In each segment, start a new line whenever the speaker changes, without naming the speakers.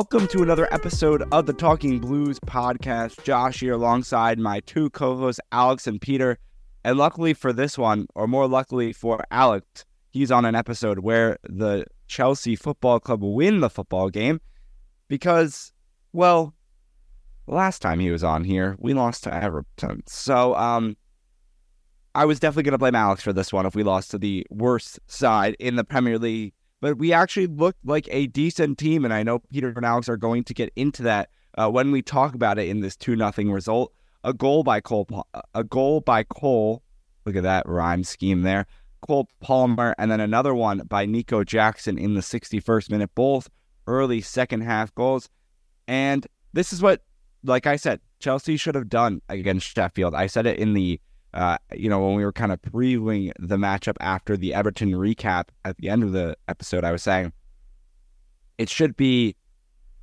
Welcome to another episode of the Talking Blues podcast. Josh here alongside my two co hosts, Alex and Peter. And luckily for this one, or more luckily for Alex, he's on an episode where the Chelsea Football Club win the football game because, well, last time he was on here, we lost to Everton. So, um, I was definitely going to blame Alex for this one if we lost to the worst side in the Premier League but we actually looked like a decent team. And I know Peter and Alex are going to get into that uh, when we talk about it in this 2 nothing result. A goal by Cole, a goal by Cole. Look at that rhyme scheme there. Cole Palmer, and then another one by Nico Jackson in the 61st minute, both early second half goals. And this is what, like I said, Chelsea should have done against Sheffield. I said it in the uh, you know, when we were kind of previewing the matchup after the Everton recap at the end of the episode, I was saying it should be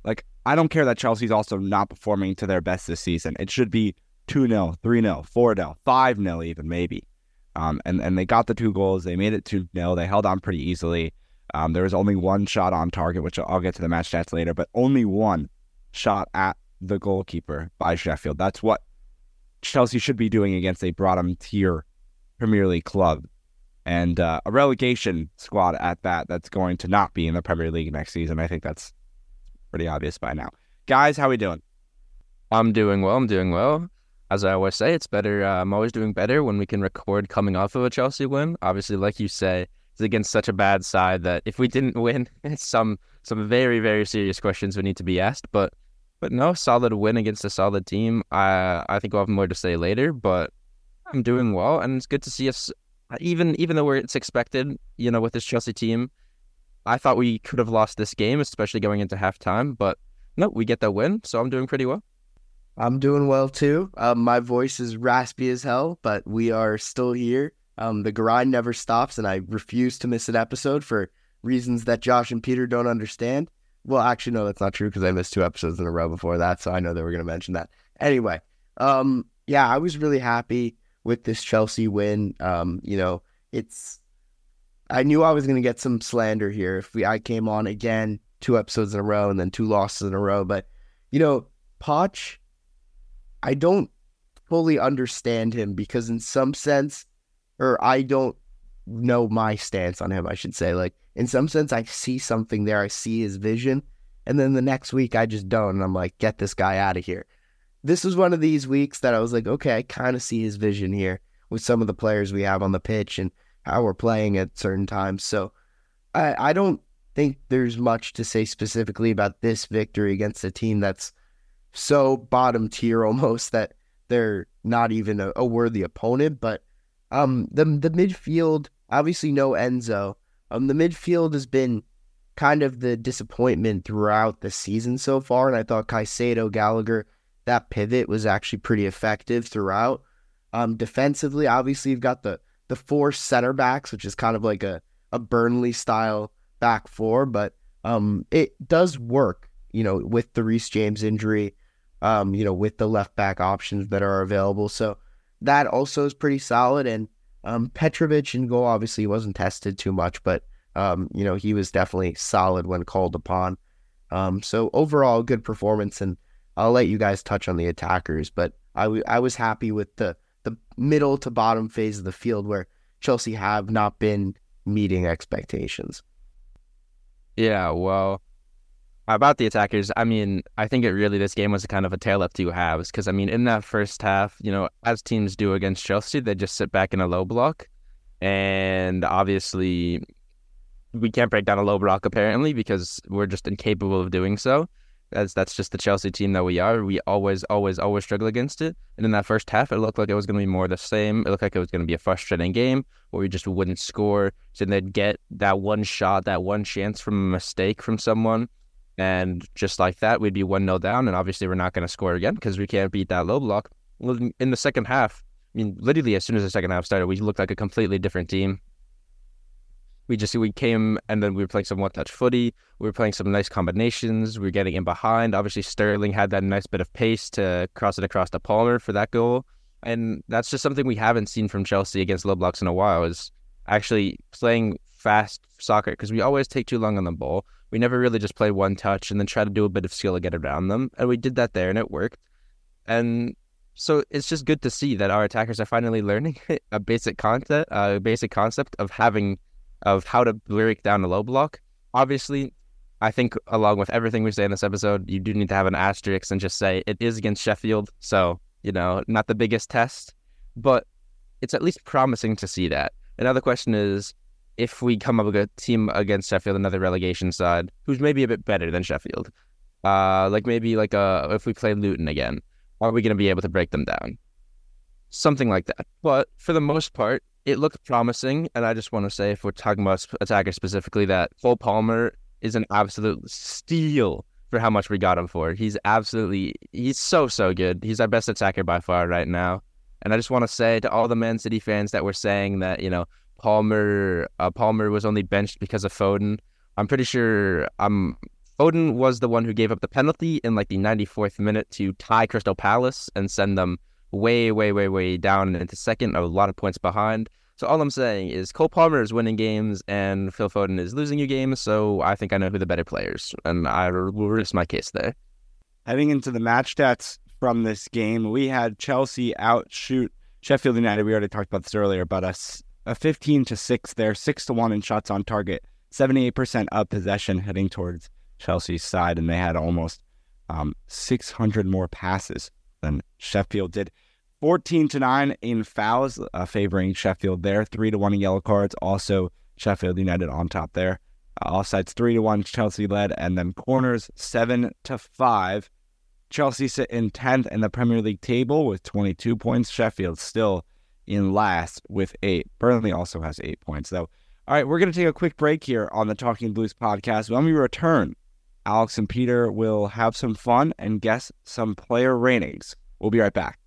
like, I don't care that Chelsea's also not performing to their best this season. It should be 2 0, 3 0, 4 0, 5 0, even maybe. Um, and, and they got the two goals. They made it 2 0. They held on pretty easily. Um, there was only one shot on target, which I'll get to the match stats later, but only one shot at the goalkeeper by Sheffield. That's what Chelsea should be doing against a bottom tier Premier League club and uh, a relegation squad at that that's going to not be in the Premier League next season. I think that's pretty obvious by now. Guys, how are we doing?
I'm doing well. I'm doing well. As I always say, it's better. Uh, I'm always doing better when we can record coming off of a Chelsea win. Obviously, like you say, it's against such a bad side that if we didn't win, some some very very serious questions would need to be asked. But but no, solid win against a solid team. I I think we'll have more to say later, but I'm doing well, and it's good to see us. Even even though it's expected, you know, with this Chelsea team, I thought we could have lost this game, especially going into halftime. But no, we get that win, so I'm doing pretty well.
I'm doing well too. Um, my voice is raspy as hell, but we are still here. Um, the grind never stops, and I refuse to miss an episode for reasons that Josh and Peter don't understand. Well, actually, no, that's not true because I missed two episodes in a row before that, so I know they were going to mention that. Anyway, um, yeah, I was really happy with this Chelsea win. Um, you know, it's I knew I was going to get some slander here if we I came on again two episodes in a row and then two losses in a row, but you know, Poch, I don't fully understand him because in some sense, or I don't know my stance on him, I should say. Like in some sense, I see something there. I see his vision. And then the next week, I just don't. And I'm like, get this guy out of here. This was one of these weeks that I was like, okay, I kind of see his vision here with some of the players we have on the pitch and how we're playing at certain times. So I, I don't think there's much to say specifically about this victory against a team that's so bottom tier almost that they're not even a, a worthy opponent. But um, the the midfield Obviously, no Enzo. Um, the midfield has been kind of the disappointment throughout the season so far, and I thought Caicedo, Gallagher, that pivot was actually pretty effective throughout. Um, defensively, obviously, you've got the the four center backs, which is kind of like a a Burnley style back four, but um, it does work, you know, with the Reece James injury, um, you know, with the left back options that are available. So that also is pretty solid. And um, Petrovic in goal obviously wasn't tested too much, but um, you know he was definitely solid when called upon. Um, so overall, good performance, and I'll let you guys touch on the attackers. But I, w- I was happy with the the middle to bottom phase of the field where Chelsea have not been meeting expectations.
Yeah, well, about the attackers, I mean, I think it really this game was kind of a tale of two halves because I mean, in that first half, you know, as teams do against Chelsea, they just sit back in a low block, and obviously, we can't break down a low block apparently because we're just incapable of doing so. As that's just the Chelsea team that we are. We always, always, always struggle against it. And in that first half, it looked like it was going to be more the same. It looked like it was going to be a frustrating game where we just wouldn't score. So they'd get that one shot, that one chance from a mistake from someone and just like that, we'd be 1 0 down. And obviously, we're not going to score again because we can't beat that low block. In the second half, I mean, literally, as soon as the second half started, we looked like a completely different team. We just we came and then we were playing some one touch footy. We were playing some nice combinations. We were getting in behind. Obviously, Sterling had that nice bit of pace to cross it across the Palmer for that goal. And that's just something we haven't seen from Chelsea against low blocks in a while is actually playing fast soccer because we always take too long on the ball. We never really just play one touch and then try to do a bit of skill to get around them. And we did that there and it worked. And so it's just good to see that our attackers are finally learning a basic concept, a basic concept of having, of how to break down a low block. Obviously, I think along with everything we say in this episode, you do need to have an asterisk and just say it is against Sheffield. So, you know, not the biggest test, but it's at least promising to see that. Another question is if we come up with a team against Sheffield, another relegation side, who's maybe a bit better than Sheffield, uh, like maybe like uh, if we play Luton again, are we going to be able to break them down? Something like that. But for the most part, it looked promising. And I just want to say, if we're talking about attackers specifically, that Cole Palmer is an absolute steal for how much we got him for. He's absolutely, he's so, so good. He's our best attacker by far right now. And I just want to say to all the Man City fans that were saying that, you know, Palmer uh, Palmer was only benched because of Foden. I'm pretty sure um Foden was the one who gave up the penalty in like the 94th minute to tie Crystal Palace and send them way, way, way, way down into second, a lot of points behind. So all I'm saying is Cole Palmer is winning games and Phil Foden is losing you games. So I think I know who the better players, and I will risk my case there.
Heading into the match stats from this game, we had Chelsea outshoot Sheffield United. We already talked about this earlier, but a, a 15 to six there, six to one in shots on target, 78% of possession heading towards Chelsea's side, and they had almost um, 600 more passes than Sheffield did. 14 to 9 in fouls, uh, favoring Sheffield there. 3 to 1 in yellow cards. Also, Sheffield United on top there. Uh, offsides 3 to 1, Chelsea led. And then corners 7 to 5. Chelsea sit in 10th in the Premier League table with 22 points. Sheffield still in last with 8. Burnley also has 8 points, though. All right, we're going to take a quick break here on the Talking Blues podcast. When we return, Alex and Peter will have some fun and guess some player ratings. We'll be right back.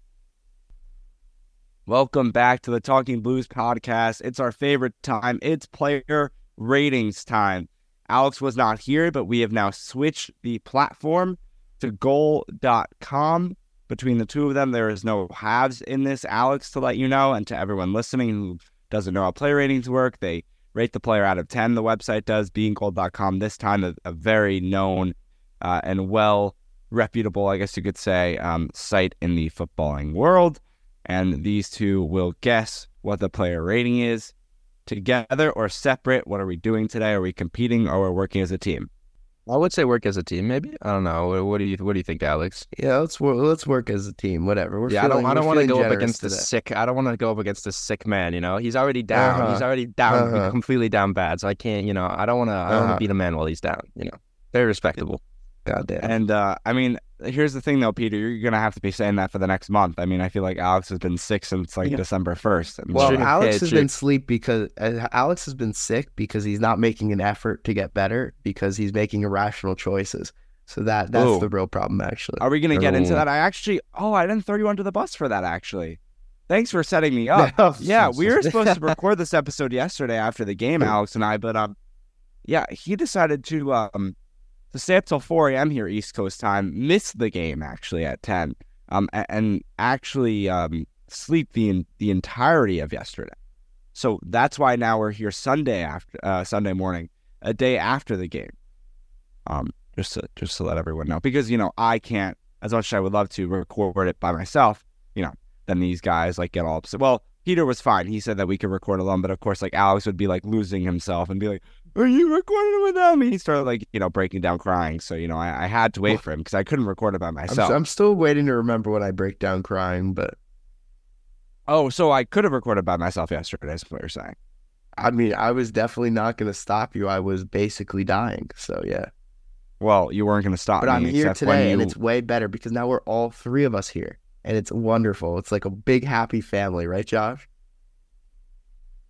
Welcome back to the Talking Blues podcast. It's our favorite time. It's player ratings time. Alex was not here, but we have now switched the platform to goal.com. Between the two of them, there is no halves in this, Alex, to let you know. And to everyone listening who doesn't know how player ratings work, they rate the player out of 10. The website does, being Goal.com. This time, a, a very known uh, and well reputable, I guess you could say, um, site in the footballing world. And these two will guess what the player rating is together or separate. What are we doing today? Are we competing or are we working as a team?
I would say work as a team, maybe. I don't know. What do you What do you think, Alex?
Yeah, let's work. Let's work as a team. Whatever.
We're yeah, feeling, I don't. I don't want to go up against today. the sick. I don't want to go up against the sick man. You know, he's already down. Uh-huh. He's already down, uh-huh. completely down bad. So I can't. You know, I don't want to. I don't uh-huh. want to beat a man while he's down. You know, very respectable.
God damn. And uh, I mean, here's the thing though, Peter. You're gonna have to be saying that for the next month. I mean, I feel like Alex has been sick since like yeah. December first.
Well, true. Alex has true. been sleep because uh, Alex has been sick because he's not making an effort to get better because he's making irrational choices. So that that's Ooh. the real problem, actually.
Are we gonna get into that? I actually, oh, I didn't throw you under the bus for that. Actually, thanks for setting me up. yeah, we were supposed to record this episode yesterday after the game, Alex and I, but um, yeah, he decided to um to stay up till 4 a.m. here East Coast time, miss the game actually at 10, um, and actually um, sleep the the entirety of yesterday. So that's why now we're here Sunday after uh, Sunday morning, a day after the game. Um, just to just to let everyone know, because you know I can't, as much as I would love to record it by myself, you know, then these guys like get all upset. Well, Peter was fine. He said that we could record alone, but of course, like Alex would be like losing himself and be like, "Are you recording without me?" He started like you know breaking down, crying. So you know, I, I had to wait for him because I couldn't record it by myself.
I'm, I'm, still waiting to remember when I break down crying, but
oh, so I could have recorded by myself yesterday. Is what you're saying?
I mean, I was definitely not going to stop you. I was basically dying. So yeah.
Well, you weren't going to stop
but
me.
I'm here today, you... and it's way better because now we're all three of us here, and it's wonderful. It's like a big happy family, right, Josh?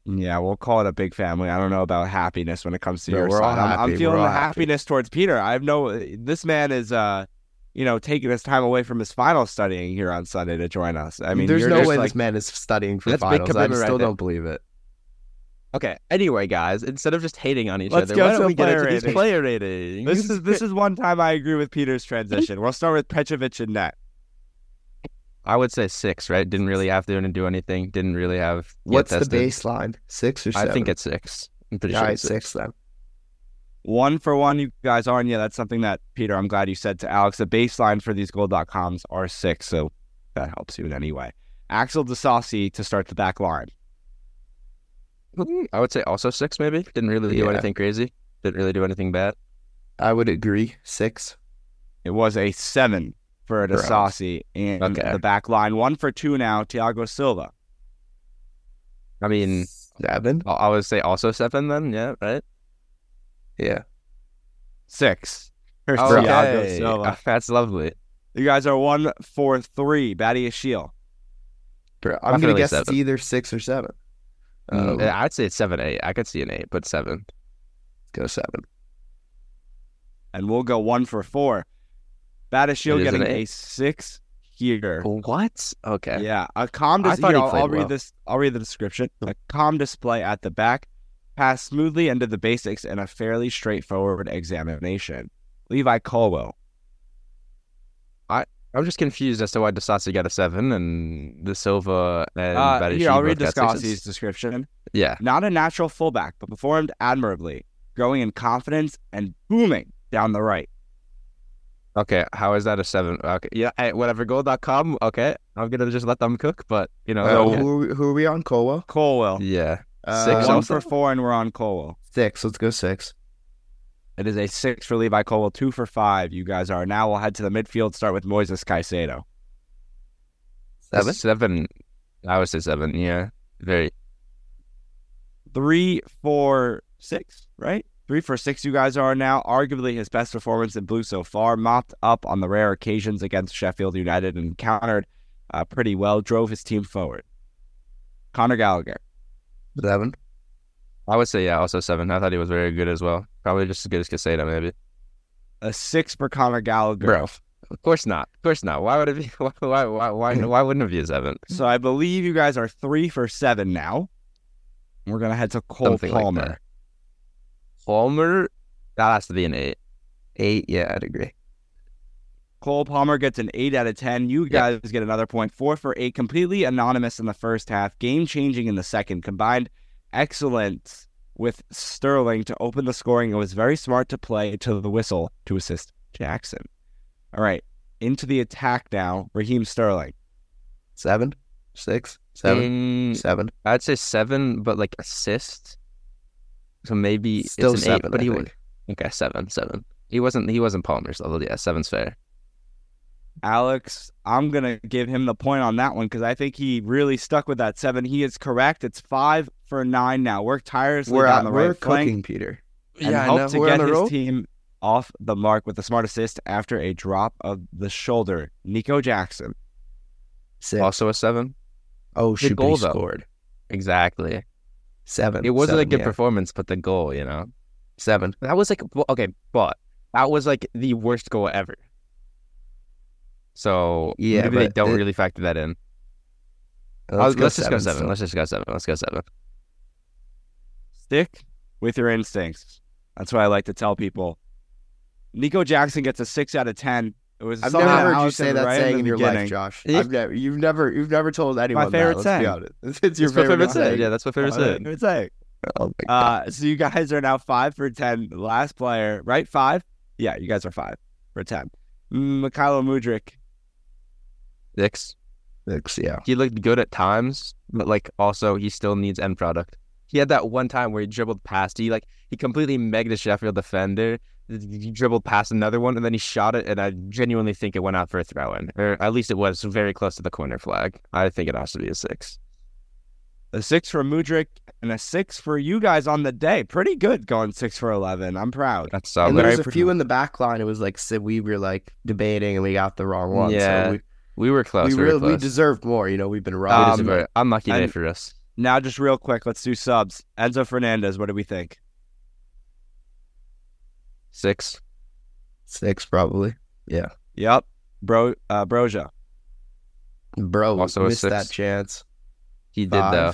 Yeah, we'll call it a big family. I don't know about happiness when it comes to no, your
we're
side.
All happy.
I'm, I'm feeling
the
happiness towards Peter. I have no. This man is, uh, you know, taking his time away from his final studying here on Sunday to join us. I mean,
there's no way
like,
this man is studying for that's finals. I still right don't believe it.
Okay. Anyway, guys, instead of just hating on each
Let's
other, why don't we
get
into rating. these player ratings?
This is this is one time I agree with Peter's transition. we'll start with Petrovic and net.
I would say six, right? Didn't really have to do anything. Didn't really have.
What's the baseline? Six or seven?
I think it's six. I'm pretty
All
sure it's
six then.
One for one, you guys are. And yeah, that's something that, Peter, I'm glad you said to Alex. The baseline for these Goal.coms are six. So that helps you in any way. Axel Disasi to start the back line.
I would say also six, maybe. Didn't really do
Yeah.
anything crazy. Didn't really do anything bad.
I would agree. Six.
It was a seven for
Gross.
Disasi in
Okay.
the back line. One for two now, Thiago Silva.
I mean,
Seven.
I I would say also seven then. Yeah, right.
Yeah.
Six for Thiago
Okay,
Silva.
that's lovely.
You guys are one for three. Badiashile.
Bro, I'm gonna
Definitely
guess it's either six or seven.
Mm,
Um,
yeah, I'd say it's seven, eight. I could see an eight, but seven.
Let's go seven.
And we'll go one for four. Badiashile
It is an
getting a six here.
What? Okay.
Yeah, a calm.
I
Dis- here, I'll, I'll read
well.
this. I'll read the description. A calm display at the back, passed smoothly into the basics in a fairly straightforward examination. Levi Colwill.
I'm just confused as to why Disasi got a seven and the Silva and
Uh,
Badiashile
here, I'll read
got Disasi's
description.
Yeah.
Not a natural fullback, but performed admirably, growing in confidence and booming down the right.
Okay. How is that a seven? Okay. Yeah. Hey, whatever. Goal.com. Okay. I'm gonna just let them cook, but you know.
Uh,
okay.
who, who are we on? Colwill?
Colwill.
Yeah.
Uh,
Six
one
also?
for four, and we're on Colwill.
Six. Let's go six.
It is a six for Levi Colwill, two for five. You guys are. Now we'll head to the midfield, start with Moises Caicedo.
Seven.
Seven. I would say seven. Yeah. Very.
Three, four, six. right? Three for six, you guys are now. Arguably his best performance in blue so far. Mopped up on the rare occasions against Sheffield United and countered uh, pretty well. Drove his team forward. Conor Gallagher.
Seven.
I would say yeah. Also seven. I thought he was very good as well. Probably just as good as Caicedo, maybe.
A six for Conor Gallagher.
Bro. Of course not. Of course not. Why would it be? Why? Why? Why? Why, why wouldn't it be a seven?
So I believe you guys are three for seven now. We're gonna head to Cole
Something
Palmer.
that. Palmer. That has to be an eight.
Eight. Yeah, I'd agree.
Cole Palmer gets an 8 out of 10. You
Yeah.
guys get another point. 4 for 8. Completely anonymous in the first half. Game changing in the second. Combined excellence with Sterling to open the scoring. It was very smart to play to the whistle to assist Jackson. All right. Into the attack now. Raheem Sterling.
Seven. Six. Seven.
Mm,
Seven.
I'd say seven, but like assist. So maybe
Still
it's an
seven.
eight, but
I
he
think.
would. Okay, seven, seven. He wasn't. He wasn't Palmer's level. Yeah, seven's fair.
Alex, I'm going to give him the point on that one because I think he really stuck with that 7. He is correct. It's 5 for 9 now. Worked tirelessly
We're
down
at,
the
we're
right flank.
Peter.
and helped to
We're
get
on a
his
roll.
team off the mark with a smart assist after a drop of the shoulder. Nico Jackson.
Six.
Also a seven.
oh,
the
shoot, but
goal,
he
though.
scored.
Exactly.
Seven.
It wasn't a good
yeah.
performance, but the goal, you know,
Seven.
that was like well, okay, but that was like the worst goal ever. So
Yeah,
maybe they don't
it-
really factor that in.
Let's,
Uh,
go
let's just go
seven
seven.
still.
Let's just go seven. Let's go seven.
Stick with your instincts. That's what I like to tell people. Nico Jackson gets a six out of ten. It was
I've never
that
heard you say that
right
saying
in
in your
beginning.
life, Josh. I've never, you've never, you've never told anyone
favorite
that. Let's be
saying.
honest. It's your
That's my
favorite
favorite saying.
saying.
Yeah, that's my favorite
My
saying.
favorite saying.
Oh my God.
Uh, so you guys are now five for ten. Last player, right? Five. Yeah, you guys are five for ten. Mykhailo Mudryk.
Six.
Six. Yeah.
He looked good at times, but like also he still needs end product. He had that one time where he dribbled past. He like he completely megged the Sheffield defender. He dribbled past another one and then he shot it, and I genuinely think it went out for a throw in, or at least it was very close to the corner flag. I think it has to be a six.
A six for Mudryk and a six for you guys on the day. Pretty good going six for eleven. I'm proud.
That's
and
solid.
there was
very
a few in the back line. It was like so we were like debating and we got the wrong one.
Yeah,
So we,
We were close.
we
We,
really
were
we deserved more. You know, we've been robbed.
Um,
deserve it. Unlucky day for us.
Now, just real quick, let's do subs. Enzo Fernandez, what do we think?
Six.
Six probably. Yeah.
Yep. Bro, uh, Broja.
Bro,
Also
missed that chance.
He did though.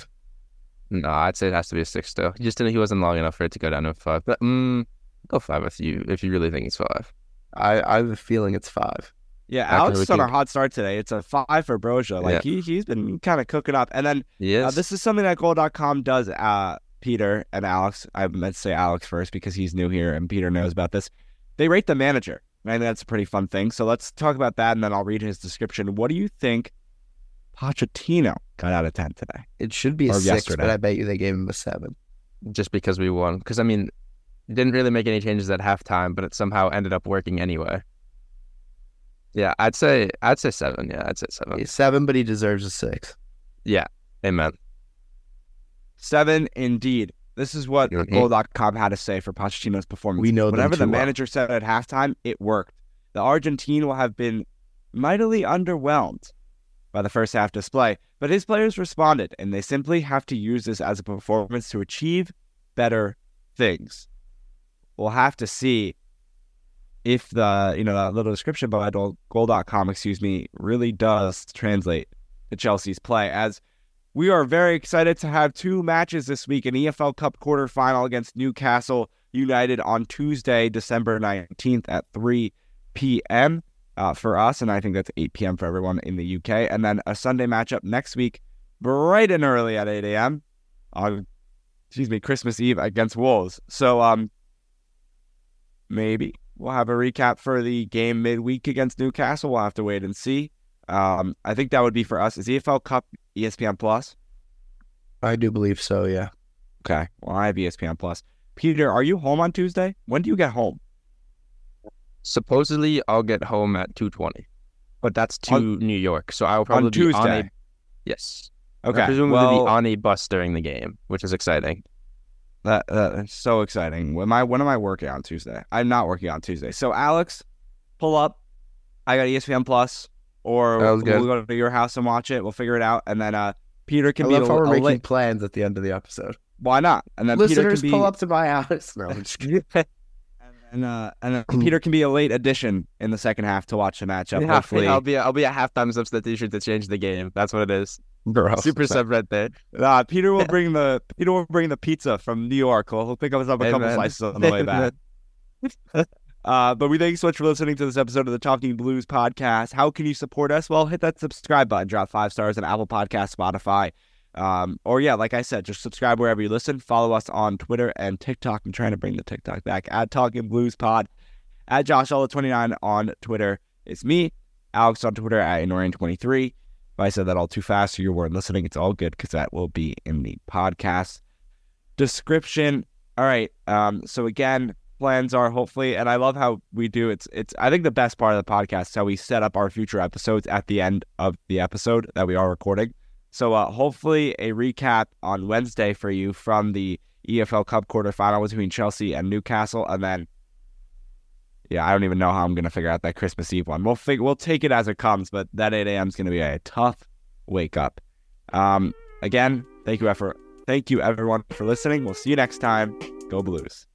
No, I'd say it has to be a six though. He just didn't. He wasn't long enough for it to go down to five. But mm, go five if you if you really think it's five.
I, I have a feeling it's five.
Yeah,
Okay,
Alex is on a hot start today. It's a five for Broja. Like he he's been kind of cooking up. And then
Yes.
uh, this is something that Goal.com does. Uh, Peter and Alex. I meant to say Alex first because he's new here and Peter knows about this. They rate the manager. And that's a pretty fun thing. So let's talk about that and then I'll read his description. What do you think Pochettino got out of 10 today?
It should be a six,
yesterday.
but I bet you they gave him a seven.
just because we won. Because I mean, didn't really make any changes at halftime, but it somehow ended up working anyway. Yeah, I'd say I'd say seven. Yeah, I'd say seven.
He's seven, but he deserves a six.
Yeah, amen.
Seven indeed. This is what
Mhm.
Goal.com had to say for Pochettino's performance.
We know
Whatever the
well.
manager said at halftime, it worked. The Argentine will have been mightily underwhelmed by the first half display, but his players responded, and they simply have to use this as a performance to achieve better things. We'll have to see if the you know that little description by Goal- Goal.com, excuse me, really does translate to Chelsea's play as we are very excited to have two matches this week an EFL Cup quarterfinal against Newcastle United on Tuesday, December 19th at 3 p.m. Uh, for us, and I think that's 8 p.m. for everyone in the UK. And then a Sunday matchup next week, bright and early at 8 a.m. on, excuse me, Christmas Eve against Wolves. So, um, maybe we'll have a recap for the game midweek against Newcastle. We'll have to wait and see. Um, I think that would be for us. Is EFL Cup ESPN Plus?
I do believe so. Yeah.
Okay. Well, I have ESPN Plus. Peter, are you home on Tuesday? When do you get home?
Supposedly, I'll get home at two twenty, but that's to
On-
New York, so I will probably
on
be on
Tuesday.
a yes.
Okay.
I'll presumably
well,
be on a bus during the game, which is exciting.
that, that's so exciting. When am I when am I working on Tuesday? I'm not working on Tuesday. So Alex, pull up. I got ESPN Plus, or we'll go to your house and watch it. We'll figure it out, and then uh, Peter can
I
be
love
a,
how we're
a
making
late-
plans at the end of the episode.
Why not? And then Peter
Listeners,
can be
pull up to my house. No, I'm just kidding.
and uh, and then Peter can be a late addition in the second half to watch the matchup.
Yeah,
hopefully,
I'll be a, I'll be a halftime substitution to change the game. That's what it is.
Bro,
Super sub right there.
Uh, Peter will bring the Peter will bring the pizza from New York. He'll, he'll pick us up a couple slices on the way back. Uh, but we thank you so much for listening to this episode of the Talking Blues podcast. How can you support us? Well, hit that subscribe button, drop five stars on Apple Podcast, Spotify, um, or yeah, like I said, just subscribe wherever you listen. Follow us on Twitter and TikTok. I'm trying to bring the TikTok back at Talking Blues Pod, at JoshSolo29 on Twitter. It's me, Alex on Twitter at Anorian23. If I said that all too fast or you weren't listening, it's all good because that will be in the podcast description. All right. Um, so again, plans are hopefully, and I love how we do it's it's I think the best part of the podcast is how we set up our future episodes at the end of the episode that we are recording. So uh, hopefully a recap on Wednesday for you from the EFL Cup quarterfinal between Chelsea and Newcastle, and then yeah, I don't even know how I'm gonna figure out that Christmas Eve one. We'll fig- we'll take it as it comes, but that 8 a.m. is gonna be a tough wake up. Um, again, thank you for thank you everyone for listening. We'll see you next time. Go Blues.